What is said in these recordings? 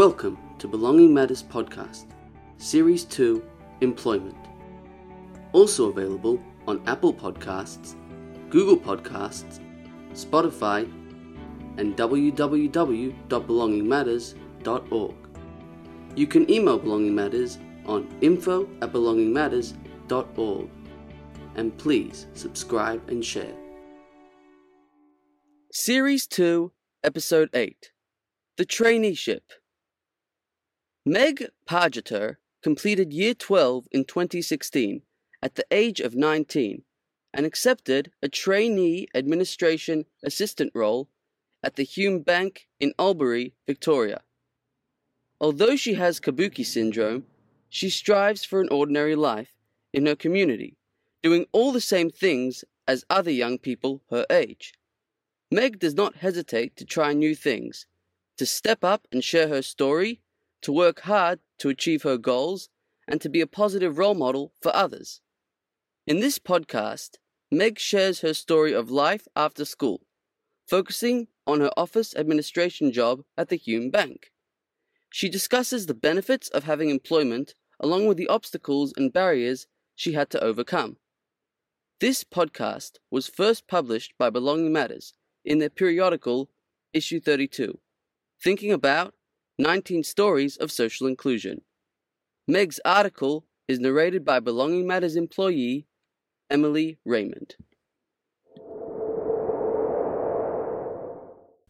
Welcome to Belonging Matters Podcast, Series 2 Employment. Also available on Apple Podcasts, Google Podcasts, Spotify, and www.belongingmatters.org. You can email Belonging Matters on info at belongingmatters.org. And please subscribe and share. Series 2, Episode 8 The Traineeship. Meg Pargeter completed Year 12 in 2016 at the age of 19 and accepted a trainee administration assistant role at the Hume Bank in Albury, Victoria. Although she has Kabuki syndrome, she strives for an ordinary life in her community, doing all the same things as other young people her age. Meg does not hesitate to try new things, to step up and share her story, to work hard to achieve her goals, and to be a positive role model for others. In this podcast, Meg shares her story of life after school, focusing on her office administration job at the Hume Bank. She discusses the benefits of having employment along with the obstacles and barriers she had to overcome. This podcast was first published by Belonging Matters in their periodical, Issue 32, Thinking About 19 Stories of Social Inclusion. Meg's article is narrated by Belonging Matters employee Emily Raymond.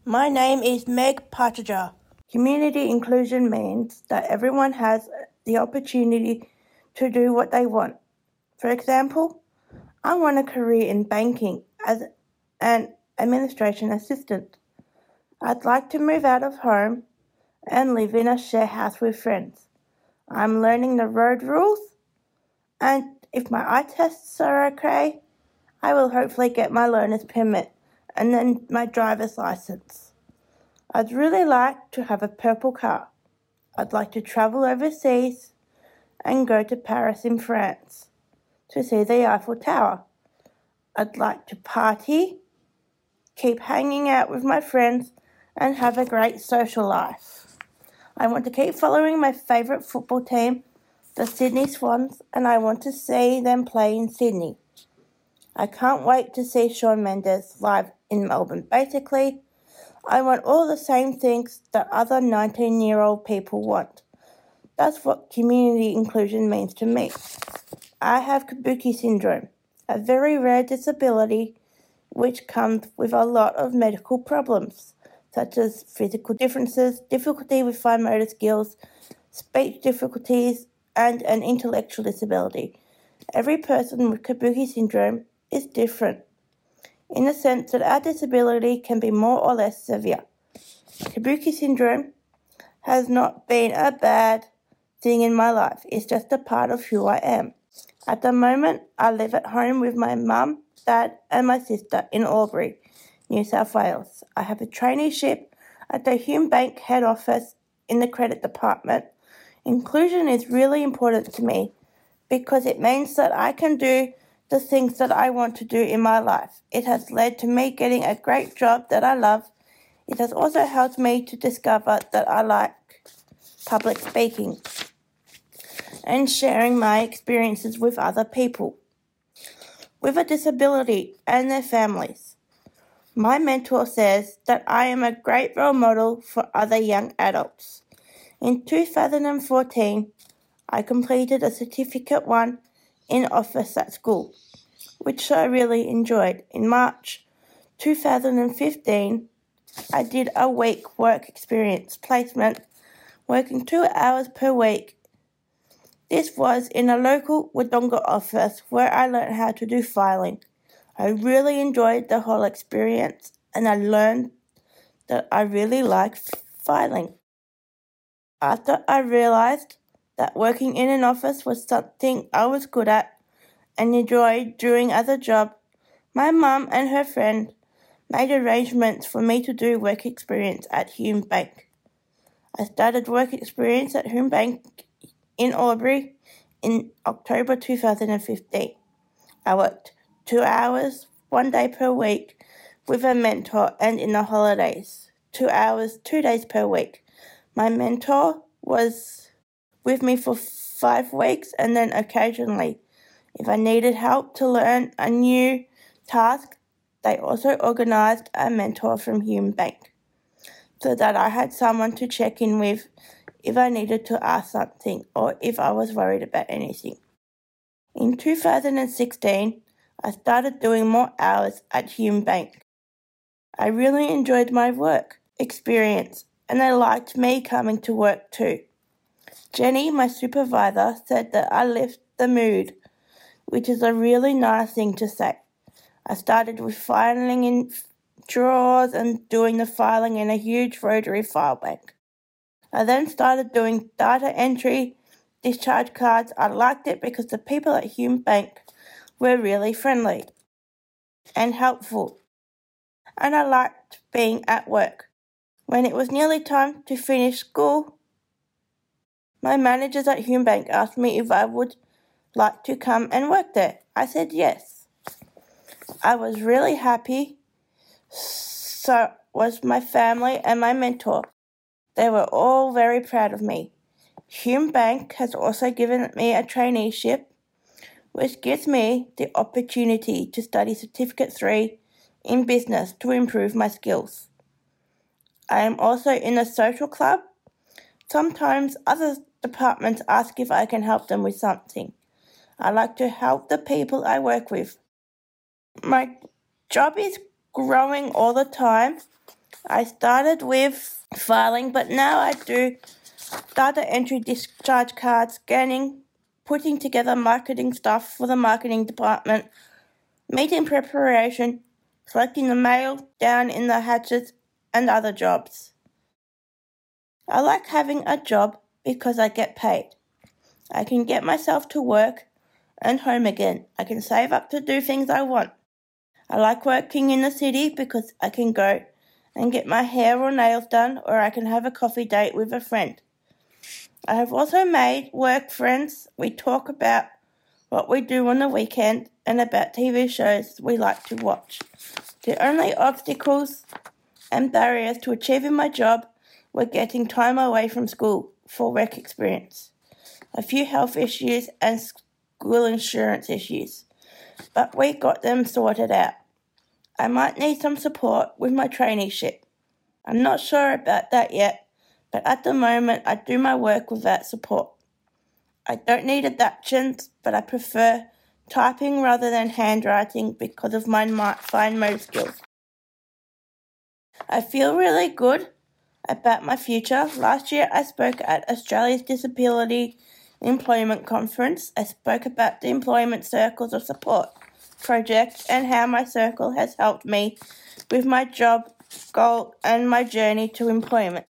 My name is Meg Pargeter. Community inclusion means that everyone has the opportunity to do what they want. For example, I want a career in banking as an administration assistant. I'd like to move out of home and live in a share house with friends. I'm learning the road rules, and if my eye tests are okay, I will hopefully get my learner's permit and then my driver's license. I'd really like to have a purple car. I'd like to travel overseas and go to Paris in France to see the Eiffel Tower. I'd like to party, keep hanging out with my friends, and have a great social life. I want to keep following my favourite football team, the Sydney Swans, and I want to see them play in Sydney. I can't wait to see Shawn Mendes live in Melbourne. Basically, I want all the same things that other 19 year old people want. That's what community inclusion means to me. I have Kabuki syndrome, a very rare disability which comes with a lot of medical problems, such as physical differences, difficulty with fine motor skills, speech difficulties, and an intellectual disability. Every person with Kabuki syndrome is different in the sense that our disability can be more or less severe. Kabuki syndrome has not been a bad thing in my life, it's just a part of who I am. At the moment, I live at home with my mum, dad, and my sister in Albury, New South Wales. I have a traineeship at the Hume Bank head office in the credit department. Inclusion is really important to me because it means that I can do the things that I want to do in my life. It has led to me getting a great job that I love. It has also helped me to discover that I like public speaking and sharing my experiences with other people with a disability and their families. My mentor says that I am a great role model for other young adults. In 2014, I completed a Certificate 1 in office at school, which I really enjoyed. In March 2015, I did a week work experience placement, working two hours per week. This was in a local Wodonga office where I learned how to do filing. I really enjoyed the whole experience and I learned that I really like filing. After I realized that working in an office was something I was good at and enjoyed doing as a job, my mum and her friend made arrangements for me to do work experience at Hume Bank. I started work experience at Hume Bank in Albury in October 2015. I worked two hours, one day per week with a mentor and in the holidays, two hours, two days per week. My mentor was with me for five weeks and then occasionally, if I needed help to learn a new task, they also organised a mentor from Hume Bank so that I had someone to check in with if I needed to ask something or if I was worried about anything. In 2016, I started doing more hours at Hume Bank. I really enjoyed my work experience and they liked me coming to work too. Jenny, my supervisor, said that I lift the mood, which is a really nice thing to say. I started with filing in drawers and doing the filing in a huge rotary file bank. I then started doing data entry, discharge cards. I liked it because the people at Hume Bank were really friendly and helpful, and I liked being at work. When it was nearly time to finish school, my managers at Hume Bank asked me if I would like to come and work there. I said yes. I was really happy. So was my family and my mentor. They were all very proud of me. Hume Bank has also given me a traineeship, which gives me the opportunity to study Certificate 3 in business to improve my skills. I am also in a social club. Sometimes other departments ask if I can help them with something. I like to help the people I work with. My job is growing all the time. I started with filing, but now I do data entry, discharge cards, scanning, putting together marketing stuff for the marketing department, meeting preparation, collecting the mail down in the hatches, and other jobs. I like having a job because I get paid. I can get myself to work and home again. I can save up to do things I want. I like working in the city because I can go and get my hair or nails done, or I can have a coffee date with a friend. I have also made work friends. We talk about what we do on the weekend and about TV shows we like to watch. The only obstacles and barriers to achieving my job were getting time away from school for work experience, a few health issues, and school insurance issues. But we got them sorted out. I might need some support with my traineeship. I'm not sure about that yet, but at the moment I do my work without support. I don't need adaptions, but I prefer typing rather than handwriting because of my fine motor skills. I feel really good about my future. Last year, I spoke at Australia's Disability Employment Conference. I spoke about the Employment Circles of Support project and how my circle has helped me with my job goal and my journey to employment.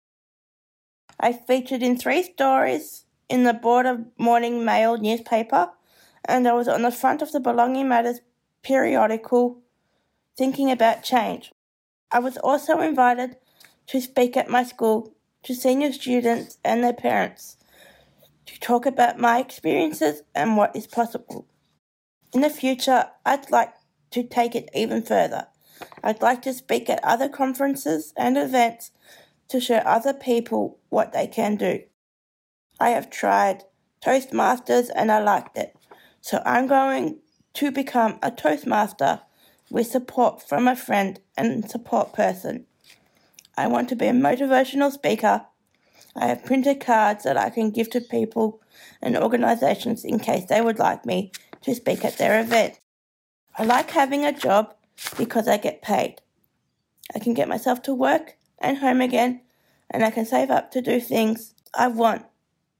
I featured in three stories in the Border Morning Mail newspaper, and I was on the front of the Belonging Matters periodical thinking about change. I was also invited to speak at my school to senior students and their parents to talk about my experiences and what is possible. In the future, I'd like to take it even further. I'd like to speak at other conferences and events to show other people what they can do. I have tried Toastmasters and I liked it, so I'm going to become a Toastmaster with support from a friend and support person. I want to be a motivational speaker. I have printed cards that I can give to people and organisations in case they would like me to speak at their event. I like having a job because I get paid. I can get myself to work and home again, and I can save up to do things I want.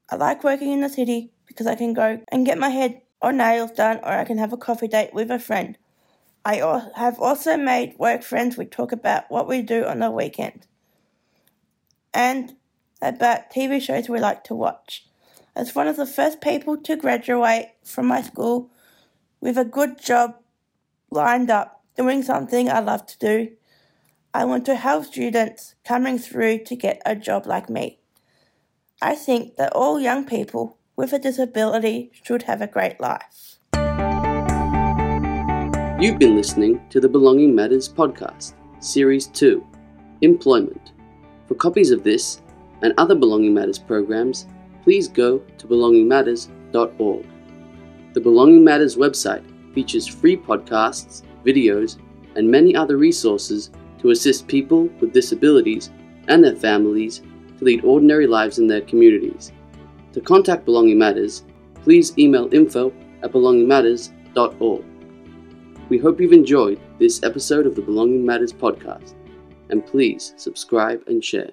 I like working in the city because I can go and get my head or nails done, or I can have a coffee date with a friend. I have also made work friends. We talk about what we do on the weekend and about TV shows we like to watch. As one of the first people to graduate from my school with a good job lined up, doing something I love to do, I want to help students coming through to get a job like me. I think that all young people with a disability should have a great life. You've been listening to the Belonging Matters podcast, Series 2 Employment. For copies of this and other Belonging Matters programs, please go to belongingmatters.org. The Belonging Matters website features free podcasts, videos, and many other resources to assist people with disabilities and their families to lead ordinary lives in their communities. To contact Belonging Matters, please email info at belongingmatters.org. We hope you've enjoyed this episode of the Belonging Matters podcast, and please subscribe and share.